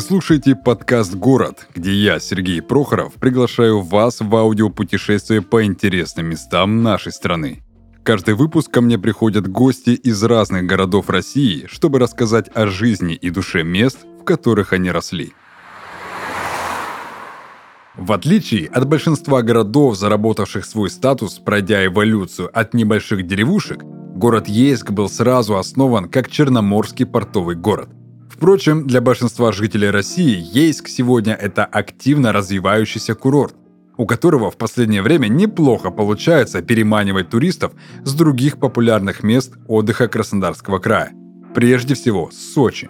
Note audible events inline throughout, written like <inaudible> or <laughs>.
Вы слушаете подкаст «Город», где я, Сергей Прохоров, приглашаю вас в аудиопутешествие по интересным местам нашей страны. Каждый выпуск ко мне приходят гости из разных городов России, чтобы рассказать о жизни и душе мест, в которых они росли. В отличие от большинства городов, заработавших свой статус, пройдя эволюцию от небольших деревушек, город Ейск был сразу основан как Черноморский портовый город. Впрочем, для большинства жителей России Ейск сегодня это активно развивающийся курорт, у которого в последнее время неплохо получается переманивать туристов с других популярных мест отдыха Краснодарского края. Прежде всего, Сочи.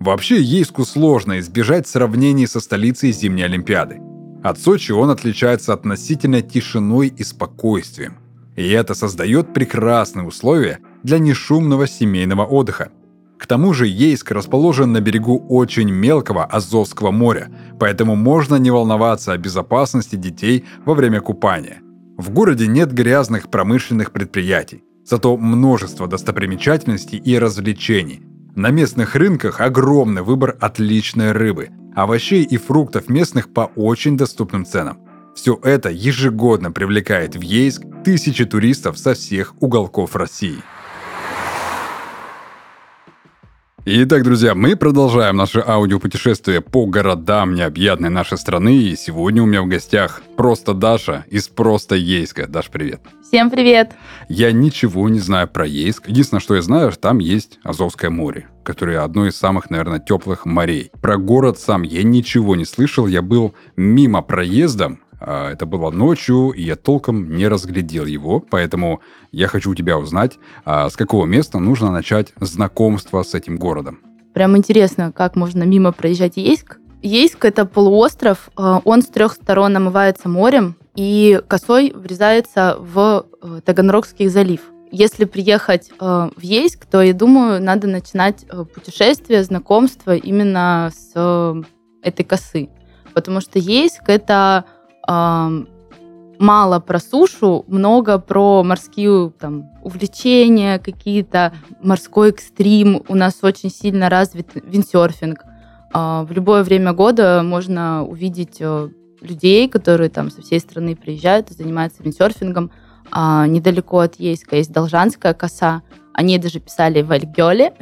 Вообще, Ейску сложно избежать сравнений со столицей зимней Олимпиады. От Сочи он отличается относительной тишиной и спокойствием. И это создает прекрасные условия для нешумного семейного отдыха – к тому же Ейск расположен на берегу очень мелкого Азовского моря, поэтому можно не волноваться о безопасности детей во время купания. В городе нет грязных промышленных предприятий, зато множество достопримечательностей и развлечений. На местных рынках огромный выбор отличной рыбы, овощей и фруктов местных по очень доступным ценам. Все это ежегодно привлекает в Ейск тысячи туристов со всех уголков России. Итак, друзья, мы продолжаем наше аудиопутешествие по городам необъятной нашей страны. И сегодня у меня в гостях просто Даша из просто Ейска. Даш, привет. Всем привет. Я ничего не знаю про Ейск. Единственное, что я знаю, там есть Азовское море, которое одно из самых, наверное, теплых морей. Про город сам я ничего не слышал. Я был мимо проездом, это было ночью, и я толком не разглядел его, поэтому я хочу у тебя узнать, а, с какого места нужно начать знакомство с этим городом. Прям интересно, как можно мимо проезжать Ейск. Ейск — это полуостров, а, он с трех сторон омывается морем и косой врезается в э, Таганрогский залив. Если приехать э, в Ейск, то, я думаю, надо начинать э, путешествие, знакомство именно с этой косы. Потому что Ейск — это мало про сушу, много про морские там, увлечения, какие-то морской экстрим. У нас очень сильно развит виндсерфинг. А, в любое время года можно увидеть э, людей, которые там со всей страны приезжают и занимаются виндсерфингом. А, недалеко от Ейска есть Должанская коса. Они даже писали в Альгёле,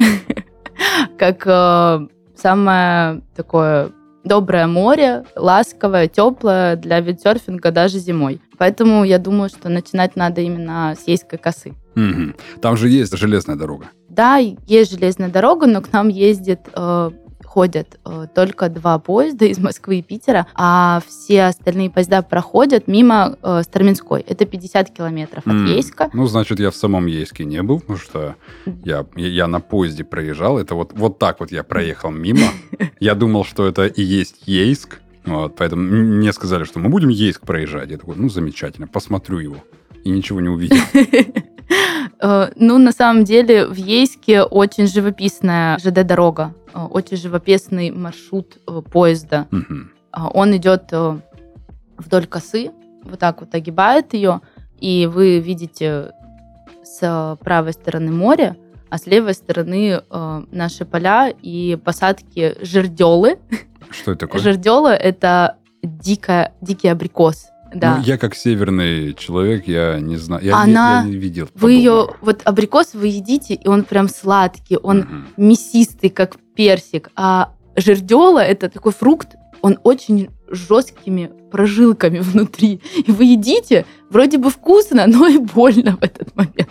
<laughs> как э, самое такое доброе море, ласковое, теплое для виндсерфинга даже зимой. Поэтому я думаю, что начинать надо именно с Ейской косы. Угу. Там же есть железная дорога. Да, есть железная дорога, но к нам ездит э, ходят э, только два поезда из Москвы и Питера, а все остальные поезда проходят мимо э, Старминской. Это 50 километров от mm. Ейска. Ну, значит, я в самом Ейске не был, потому что я, я на поезде проезжал. Это вот, вот так вот я проехал мимо. <laughs> Я думал, что это и есть Ейск. Вот, поэтому мне сказали, что мы будем Ейск проезжать. Я такой, ну, замечательно, посмотрю его. И ничего не увидел. <laughs> Э, ну, на самом деле, в Ейске очень живописная ЖД-дорога, э, очень живописный маршрут э, поезда. Он идет вдоль косы, вот так вот огибает ее, и вы видите с правой стороны море, а с левой стороны наши поля и посадки жерделы. Что это такое? Жердела – это дикая, дикий абрикос. Да. Ну, я как северный человек, я не знаю, я, Она, я, я не видел. Вы ее, вот абрикос вы едите, и он прям сладкий, он угу. мясистый, как персик. А жердела это такой фрукт, он очень жесткими прожилками <laughs> внутри. И вы едите, вроде бы вкусно, но и больно в этот момент.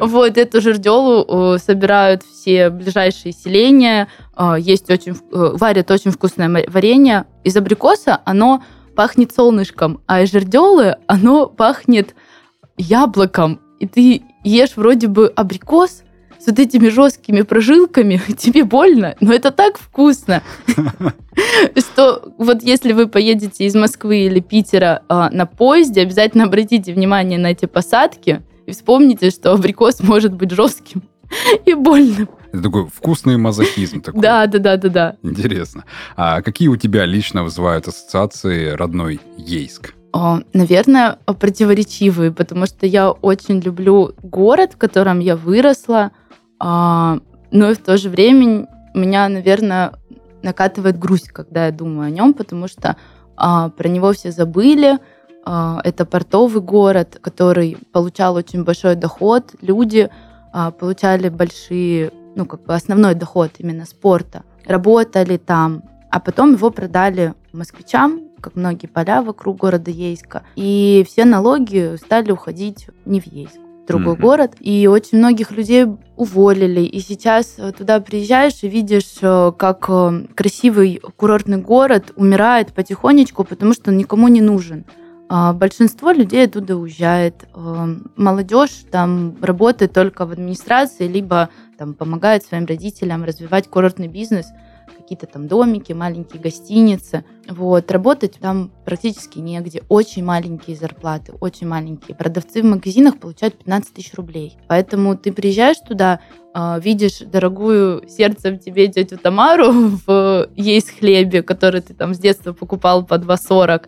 Вот эту жерделу э, собирают все ближайшие селения. Э, есть очень, э, варят очень вкусное варенье. Из абрикоса оно пахнет солнышком, а жерделы оно пахнет яблоком. И ты ешь вроде бы абрикос с вот этими жесткими прожилками, <laughs> тебе больно, но это так вкусно, <laughs> что вот если вы поедете из Москвы или Питера а, на поезде, обязательно обратите внимание на эти посадки и вспомните, что абрикос может быть жестким <laughs> и больным. Это такой вкусный мазохизм такой. Да, да, да, да, да. Интересно. А какие у тебя лично вызывают ассоциации родной Ейск? О, наверное, противоречивые, потому что я очень люблю город, в котором я выросла, а, но и в то же время меня, наверное, накатывает грусть, когда я думаю о нем, потому что а, про него все забыли. А, это портовый город, который получал очень большой доход. Люди а, получали большие, ну, как бы основной доход именно спорта. Работали там, а потом его продали москвичам, как многие поля вокруг города Ейска. И все налоги стали уходить не в Ейск другой mm-hmm. город, и очень многих людей уволили. И сейчас туда приезжаешь и видишь, э, как э, красивый курортный город умирает потихонечку, потому что он никому не нужен. А большинство людей оттуда уезжает. Молодежь там работает только в администрации, либо там помогает своим родителям развивать курортный бизнес – какие-то там домики, маленькие гостиницы. Вот. Работать там практически негде. Очень маленькие зарплаты, очень маленькие. Продавцы в магазинах получают 15 тысяч рублей. Поэтому ты приезжаешь туда, а, видишь дорогую сердцем тебе тетю Тамару <laughs> в есть хлебе, который ты там с детства покупал по 2,40,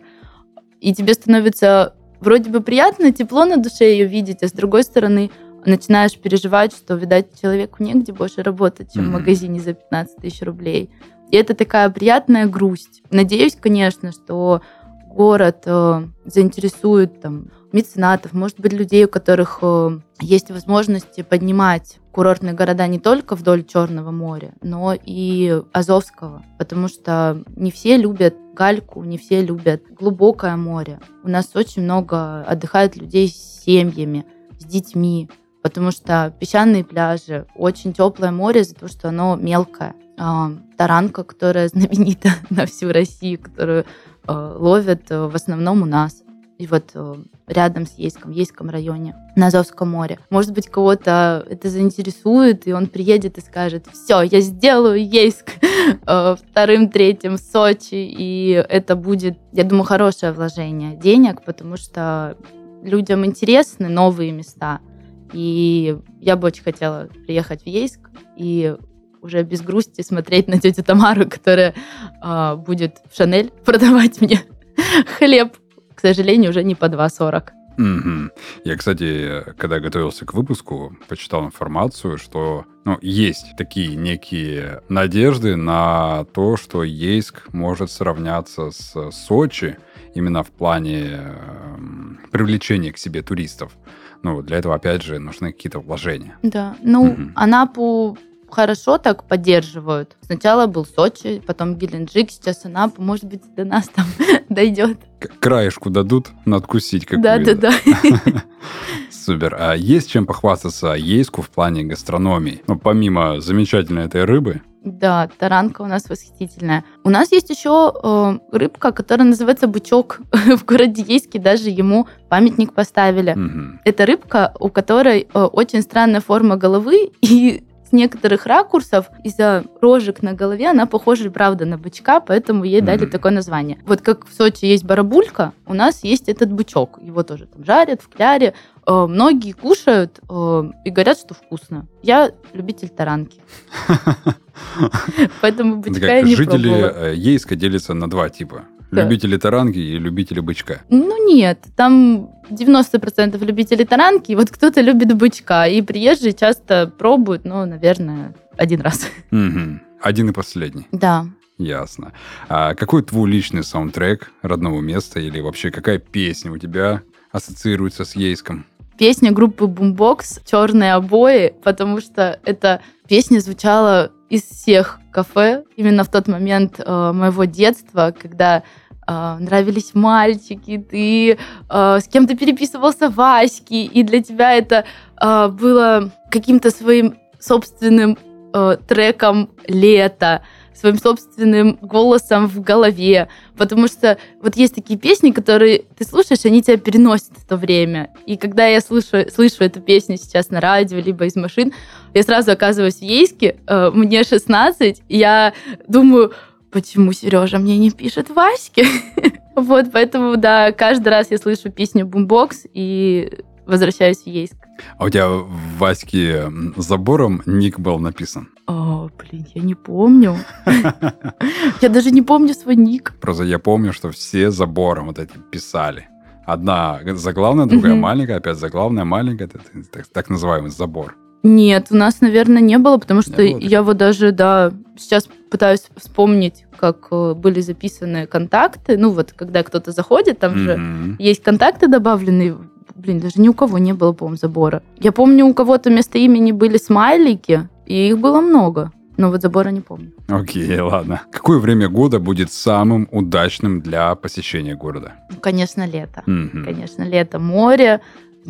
и тебе становится вроде бы приятно, тепло на душе ее видеть, а с другой стороны начинаешь переживать, что, видать, человеку негде больше работать, чем mm-hmm. в магазине за 15 тысяч рублей. И это такая приятная грусть. Надеюсь, конечно, что город э, заинтересует там, меценатов, может быть, людей, у которых э, есть возможности поднимать курортные города не только вдоль Черного моря, но и Азовского, потому что не все любят гальку, не все любят глубокое море. У нас очень много отдыхает людей с семьями, с детьми потому что песчаные пляжи, очень теплое море за то, что оно мелкое. А, таранка, которая <laughs> знаменита на всю Россию, которую а, ловят э, в основном у нас. И вот э, рядом с Ейском, в Ейском районе, на Азовском море. Может быть, кого-то это заинтересует, и он приедет и скажет, все, я сделаю Ейск <laughs> э, вторым, третьим Сочи, и это будет, я думаю, хорошее вложение денег, потому что людям интересны новые места. И я бы очень хотела приехать в Ейск и уже без грусти смотреть на тетю Тамару, которая э, будет в Шанель продавать мне <laughs> хлеб. К сожалению, уже не по 2,40. Mm-hmm. Я, кстати, когда готовился к выпуску, почитал информацию, что ну, есть такие некие надежды на то, что Ейск может сравняться с Сочи именно в плане э, привлечения к себе туристов. Ну, для этого, опять же, нужны какие-то вложения. Да. Ну, угу. Анапу хорошо так поддерживают. Сначала был Сочи, потом Геленджик, сейчас Анапа. Может быть, до нас там <laughs> дойдет. Краешку дадут надкусить как Да, да, да. <laughs> Супер. А есть чем похвастаться Ейску в плане гастрономии? Ну, помимо замечательной этой рыбы, да, таранка у нас восхитительная. У нас есть еще э, рыбка, которая называется бычок. <laughs> в городе Ейске даже ему памятник поставили. Угу. Это рыбка, у которой э, очень странная форма головы, и с некоторых ракурсов из-за рожек на голове она похожа, правда, на бычка, поэтому ей mm-hmm. дали такое название. Вот как в Сочи есть барабулька, у нас есть этот бычок. Его тоже там жарят в кляре. Э, многие кушают э, и говорят, что вкусно. Я любитель таранки. <laughs> Поэтому бычка я не Жители э, Ейска делятся на два типа. Любители таранки и любители бычка. Ну нет, там 90% любителей таранки, вот кто-то любит бычка. И приезжие часто пробуют, ну, наверное, один раз. <laughs> Угу. Один и последний. Да. Ясно. А какой твой личный саундтрек родного места или вообще какая песня у тебя ассоциируется с Ейском? Песня группы Boombox «Черные обои», потому что эта песня звучала из всех кафе именно в тот момент э, моего детства, когда э, нравились мальчики, ты э, с кем-то переписывался в Аське, и для тебя это э, было каким-то своим собственным э, треком лета своим собственным голосом в голове. Потому что вот есть такие песни, которые ты слушаешь, они тебя переносят в то время. И когда я слышу, слышу эту песню сейчас на радио, либо из машин, я сразу оказываюсь в Ейске, э, мне 16, я думаю, почему Сережа мне не пишет Ваське? <laughs> вот, поэтому, да, каждый раз я слышу песню «Бумбокс» и возвращаюсь в Ейск. А у тебя в Ваське забором ник был написан? О, блин, я не помню. <laughs> Я даже не помню свой ник. Просто я помню, что все забором вот эти писали. Одна заглавная, другая маленькая, опять заглавная, маленькая. Это так, называемый забор. Нет, у нас, наверное, не было, потому что было я вот даже, да, сейчас пытаюсь вспомнить, как э, были записаны контакты. Ну вот, когда кто-то заходит, там же Мгм. есть контакты добавленные. Блин, даже ни у кого не было, по-моему, забора. Я помню, у кого-то вместо имени были смайлики, и их было много. Но вот забора не помню. Окей, ладно. Какое время года будет самым удачным для посещения города? Ну, конечно, лето. Мгм. Конечно, лето, море,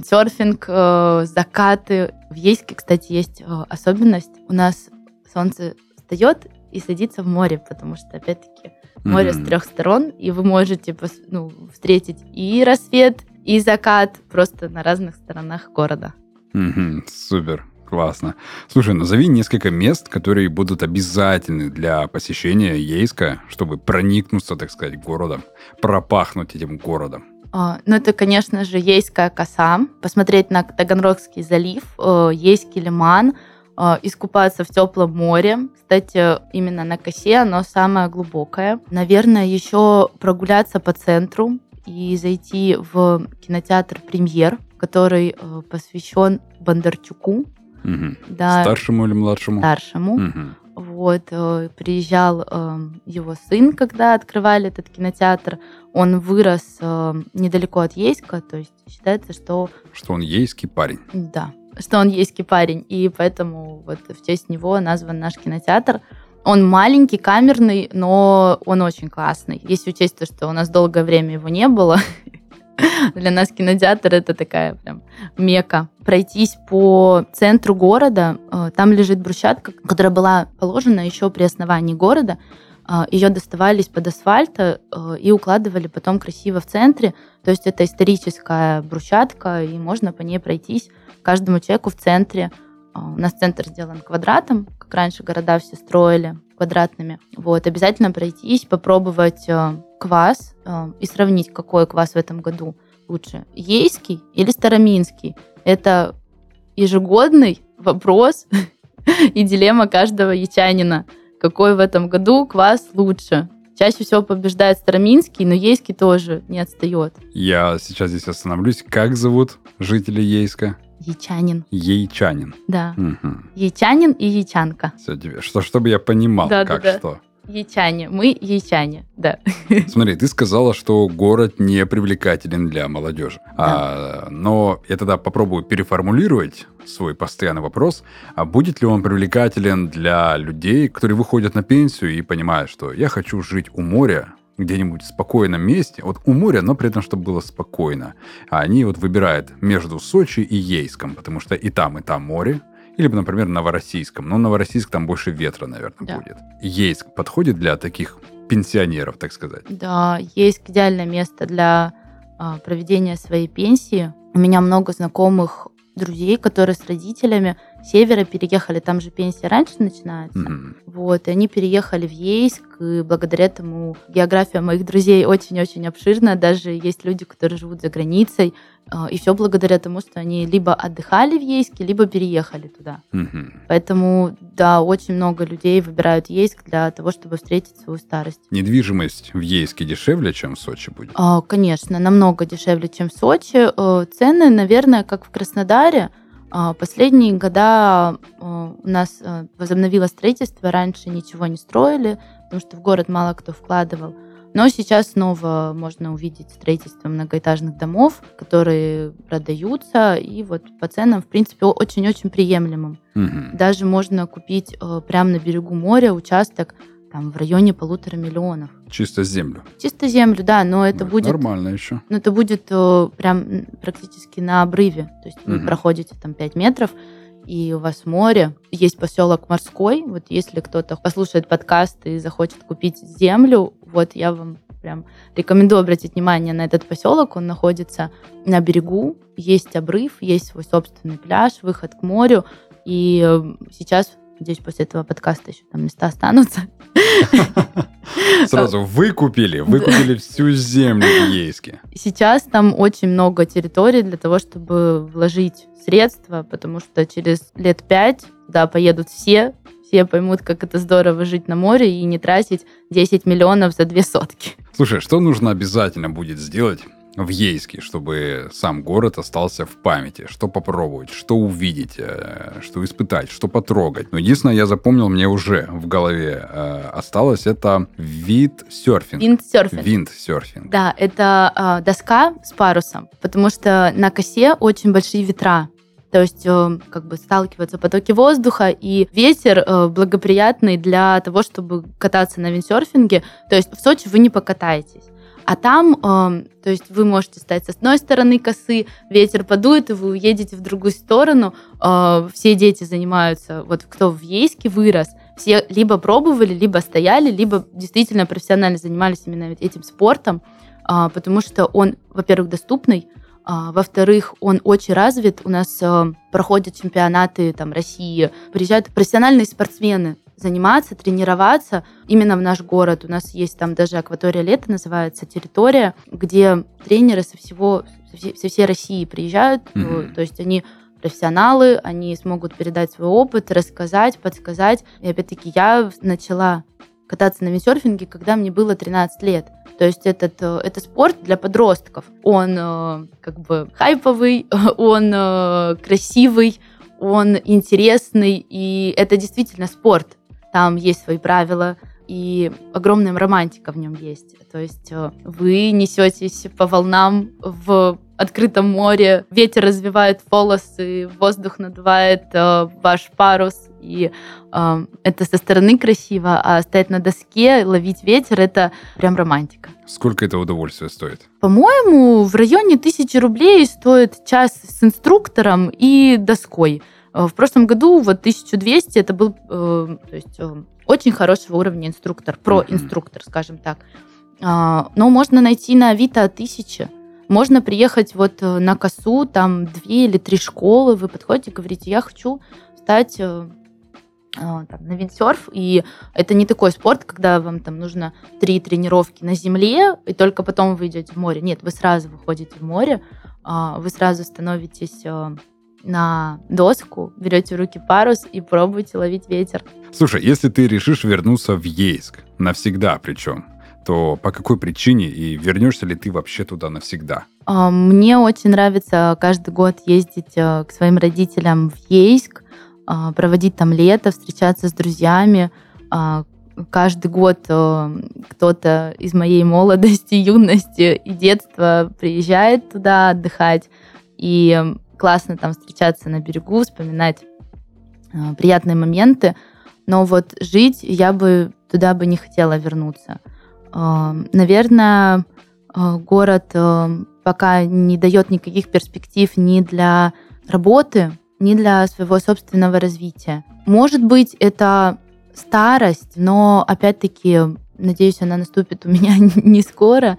серфинг, э, закаты. В Ейске, кстати, есть э, особенность. У нас солнце встает и садится в море, потому что, опять-таки, море Мгм. с трех сторон, и вы можете ну, встретить и рассвет, и закат просто на разных сторонах города. Мгм, Супер, классно. Слушай, назови несколько мест, которые будут обязательны для посещения Ейска, чтобы проникнуться, так сказать, городом, пропахнуть этим городом. А, Ну, это, конечно же, Ейская коса, посмотреть на Таганрогский залив, э, Ейский лиман, э, искупаться в теплом море. Кстати, именно на косе оно самое глубокое. Наверное, еще прогуляться по центру и зайти в кинотеатр «Премьер», который э, посвящен Бондарчуку, Мгм. да, Старшему или младшему? старшему. Мгм. Вот, э, приезжал э, его сын, когда открывали этот кинотеатр. Он вырос э, недалеко от Ейска, то есть считается, что Что он ейский парень. да, что он ейский парень, и поэтому вот в честь него назван наш кинотеатр. Он маленький, камерный, но он очень классный. Если учесть то, что у нас долгое время его не было, <laughs> <laughs> для нас кинотеатр это такая прям мека. Пройтись по центру города, э, там лежит брусчатка, которая была положена еще при основании города. Э, Ее доставали из-под асфальта э, и укладывали потом красиво в центре. То есть это историческая брусчатка, и можно по ней пройтись каждому человеку в центре. У нас центр сделан квадратом, как раньше города все строили квадратными. Вот, обязательно пройтись, попробовать квас э, и сравнить, какой квас в этом году лучше, ейский или староминский. Это ежегодный вопрос <laughs> и дилемма каждого ячанина. Какой в этом году квас лучше? Чаще всего побеждает староминский, но ейский тоже не отстает. Я сейчас здесь остановлюсь. Как зовут жители Ейска? Ячанин, Ейчанин. да. Мгм. Ячанин и ячанка. Тебе. Что, чтобы я понимал, Да, да, как да. что. Ячане. Мы ячане, да. <laughs> Смотри, ты сказала, что город не привлекателен для молодежи. А, но я тогда попробую переформулировать свой постоянный вопрос. А будет ли он привлекателен для людей, которые выходят на пенсию и понимают, что я хочу жить у моря, где-нибудь в спокойном месте, вот у моря, но при этом, чтобы было спокойно. А они вот выбирают между Сочи и Ейском, потому что и там, и там море, или, например, Новороссийском. Но Новороссийск там больше ветра, наверное, Да. будет. Ейск подходит для таких пенсионеров, так сказать. Да, есть идеальное место для а, проведения своей пенсии. У меня много знакомых друзей, которые с родителями севера переехали. Там же пенсия раньше начинается. Мгм. Вот, и они переехали в Ейск, и благодаря этому география моих друзей очень-очень обширна. Даже есть люди, которые живут за границей, а, и все благодаря тому, что они либо отдыхали в Ейске, либо переехали туда. Мгм. Поэтому, да, очень много людей выбирают Ейск для того, чтобы встретить свою старость. Недвижимость в Ейске дешевле, чем в Сочи будет? А, Конечно, намного дешевле, чем в Сочи. Э, Цены, наверное, как в Краснодаре. А, Последние года э, у нас э, возобновилось строительство. Раньше ничего не строили, потому что в город мало кто вкладывал. Но сейчас снова можно увидеть строительство многоэтажных домов, которые продаются, и вот по ценам, в принципе, очень-очень приемлемым. Мгм. Даже можно купить э, прямо на берегу моря участок там, в районе полутора миллионов. Чисто землю. Чисто землю, да, но это Ну, будет Нормально еще. ну, это будет э, прям практически на обрыве. То есть вы Мгм. проходите там 5 метров, и у вас море. Есть поселок Морской. Вот если кто-то послушает подкаст и захочет купить землю, вот я вам прям рекомендую обратить внимание на этот поселок. Он находится на берегу, есть обрыв, есть свой собственный пляж, выход к морю. И э, сейчас, надеюсь, после этого подкаста еще там места останутся. <laughs> Сразу выкупили, выкупили всю землю в Ейске. Сейчас там очень много территорий для того, чтобы вложить средства, потому что через лет пять, да, поедут все, все поймут, как это здорово жить на море и не тратить 10 миллионов за две сотки. Слушай, что нужно обязательно будет сделать в Ейске, чтобы сам город остался в памяти? Что попробовать, что увидеть, э, что испытать, что потрогать? Но единственное, я запомнил, мне уже в голове э, осталось, это вид серфинг. Виндсерфинг. Виндсерфинг. Да, это э, доска с парусом, потому что на косе очень большие ветра. То есть как бы сталкиваются потоки воздуха, и ветер благоприятный для того, чтобы кататься на виндсерфинге. То есть в Сочи вы не покатаетесь. А там, э, то есть вы можете стать с одной стороны косы, ветер подует, и вы уедете в другую сторону. Э, все дети занимаются, вот кто в Ейске вырос, все либо пробовали, либо стояли, либо действительно профессионально занимались именно этим спортом, э, потому что он, во-первых, доступный, а, во-вторых, он очень развит. У нас э, проходят чемпионаты там, России, приезжают профессиональные спортсмены заниматься, тренироваться именно в наш город. У нас есть там даже акватория лета, называется территория, где тренеры со всего, со всей России приезжают. Mm-hmm. То есть они профессионалы, они смогут передать свой опыт, рассказать, подсказать. И опять-таки я начала кататься на виндсерфинге, когда мне было 13 лет. То есть этот, э, это спорт для подростков. Он э, как бы хайповый, <laughs> он э, красивый, он интересный, и это действительно спорт. Там есть свои правила, и огромная романтика в нем есть. То есть вы несетесь по волнам в открытом море, ветер развивает волосы, воздух надувает э, ваш парус, и э, это со стороны красиво, а стоять на доске, ловить ветер, это прям романтика. Сколько это удовольствие стоит? По-моему, в районе тысячи рублей стоит час с инструктором и доской. Э, в прошлом году вот 1200 это был э, то есть, э, очень хорошего уровня инструктор, про-инструктор, скажем так. Э, но можно найти на Авито тысячи. Можно приехать вот на косу, там две или три школы, вы подходите, говорите, я хочу стать э, а, там, на виндсерф, и это не такой спорт, когда вам там нужно три тренировки на земле, и только потом вы идете в море. Нет, вы сразу выходите в море, а, вы сразу становитесь на доску, берете в руки парус и пробуете ловить ветер. Слушай, если ты решишь вернуться в Ейск, навсегда причем, то по какой причине и вернешься ли ты вообще туда навсегда? А, мне очень нравится каждый год ездить э, к своим родителям в Ейск, а, проводить там лето, встречаться с друзьями. А, каждый год э, кто-то из моей молодости, <laughs> юности и детства приезжает туда отдыхать. И классно там встречаться на берегу, вспоминать приятные моменты. Но вот жить я бы туда бы не хотела вернуться. Наверное, э, город э, пока не дает никаких перспектив ни для работы, ни для своего собственного развития. Может быть, это старость, но опять-таки, надеюсь, она наступит у меня <laughs> не скоро.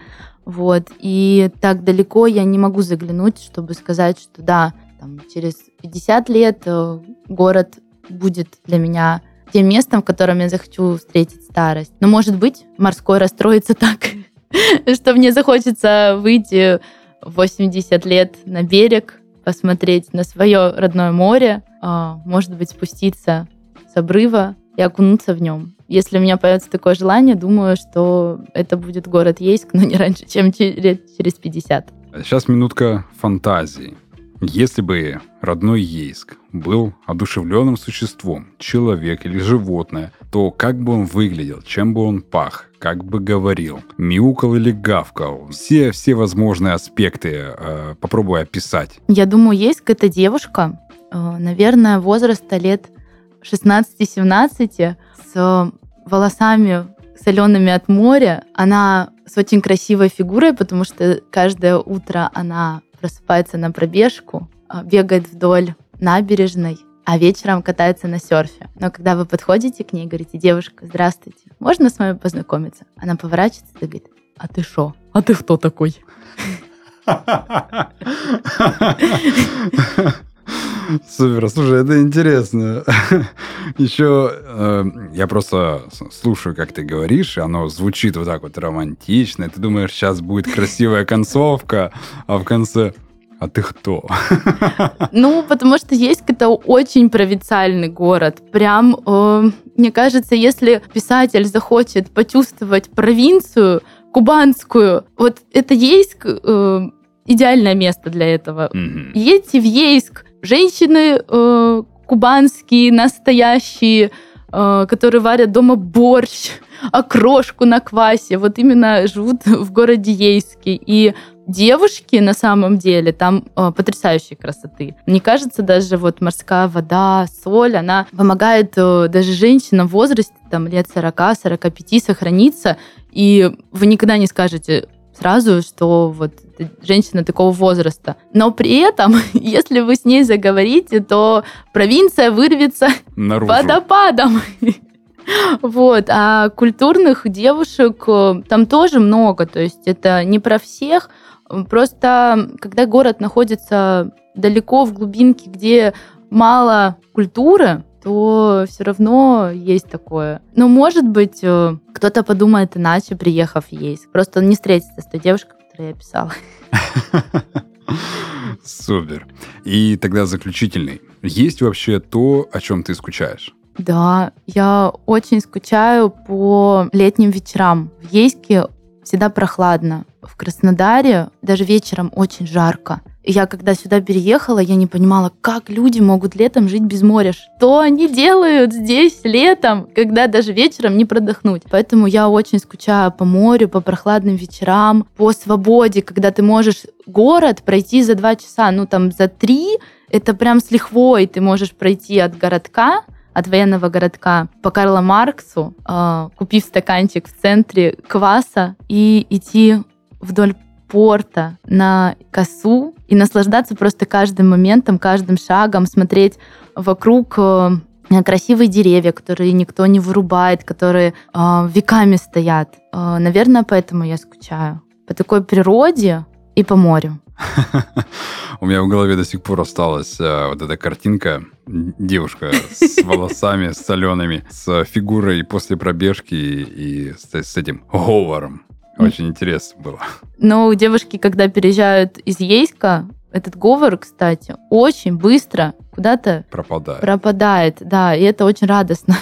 Вот. И так далеко я не могу заглянуть, чтобы сказать, что да, там, через 50 лет э, город будет для меня тем местом, в котором я захочу встретить старость. Но, может быть, морской расстроится так, <laughs> что мне захочется выйти в 80 лет на берег, посмотреть на свое родное море, а, может быть, спуститься с обрыва и окунуться в нем. Если у меня появится такое желание, думаю, что это будет город Ейск, <laughs> но не раньше, чем через 50. Сейчас минутка фантазии. Если бы родной Ейск был одушевленным существом, человек или животное, то как бы он выглядел, чем бы он пах, как бы говорил, мяукал или гавкал, все, все возможные аспекты э, попробуй описать. Я думаю, Ейск — это девушка, э, наверное, возраста лет 16-17, с волосами солеными от моря. Она с очень красивой фигурой, потому что каждое утро она просыпается на пробежку, а, бегает вдоль набережной, а вечером катается на серфе. Но когда вы подходите к ней и говорите, девушка, здравствуйте, можно с вами познакомиться? Она поворачивается и говорит, а ты шо? А ты кто такой? <laughs> Супер, слушай, это интересно. <laughs> Еще э, я просто слушаю, как ты говоришь, и оно звучит вот так вот романтично, и ты думаешь, сейчас будет красивая концовка, а в конце а ты кто? <laughs> Ну, потому что есть это очень провинциальный город. Прям, э, мне кажется, если писатель захочет почувствовать провинцию, кубанскую. Вот это Ейск э, идеальное место для этого. Мгм. Едьте в Ейск. Женщины э, кубанские, настоящие, э, которые варят дома борщ, <laughs> окрошку на квасе. Вот именно живут <laughs> в городе Ейске. И девушки на самом деле там э, потрясающей красоты. Мне кажется, даже вот морская вода, соль, она помогает э, даже женщинам в возрасте там лет 40-45 сохраниться. И вы никогда не скажете сразу, что вот женщина такого возраста. Но при этом, <laughs> если вы с ней заговорите, то провинция вырвется Наружу. водопадом. <laughs> Вот, а культурных девушек э, там тоже много, то есть это не про всех, просто когда город находится далеко в глубинке, где мало культуры, то все равно есть такое. Но, может быть, э, кто-то подумает иначе, приехав есть. Просто он не встретится с той девушкой, которую я писала. Супер. И тогда заключительный. Есть вообще то, о чем ты скучаешь? Да, я очень скучаю по летним вечерам. В Ейске всегда прохладно. В Краснодаре даже вечером очень жарко. Я когда сюда переехала, я не понимала, как люди могут летом жить без моря. Что они делают здесь летом, когда даже вечером не продохнуть. Поэтому я очень скучаю по морю, по прохладным вечерам, по свободе, когда ты можешь город пройти за два часа, ну там за три, это прям с лихвой ты можешь пройти от городка от военного городка по Карла Марксу, э, купив стаканчик в центре кваса и идти вдоль порта на косу и наслаждаться просто каждым моментом, каждым шагом, смотреть вокруг э, красивые деревья, которые никто не вырубает, которые э, веками стоят. Э, наверное, поэтому я скучаю. По такой природе и по морю. <laughs> У меня в голове до сих пор осталась э, вот эта картинка. Девушка с <laughs> волосами солеными, с фигурой после пробежки и с, с этим говором. Очень интересно было. Но у девушки, когда переезжают из Ейска, этот говор, кстати, очень быстро куда-то Пропадает. пропадает. Да, и это очень радостно.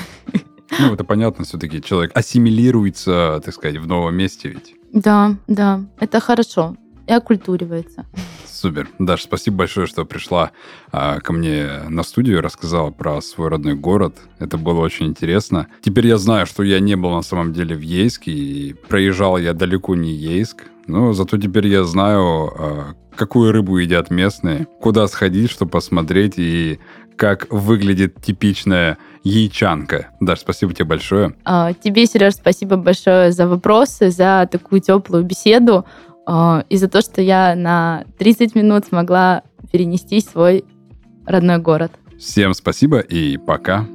Ну, это понятно, все-таки человек ассимилируется, так сказать, в новом месте ведь. Да, да, это хорошо. И окультуривается. Супер. Даш, спасибо большое, что пришла а, ко мне на студию, рассказала про свой родной город. Это было очень интересно. Теперь я знаю, что я не был на самом деле в Ейске, и проезжал я далеко не Ейск. Но зато теперь я знаю, а, какую рыбу едят местные, куда сходить, что посмотреть, и как выглядит типичная яичанка. Даш, спасибо тебе большое. А, Тебе, Сереж, спасибо большое за вопросы, за такую теплую беседу и за то, что я на 30 минут смогла перенестись в свой родной город. Всем спасибо и пока.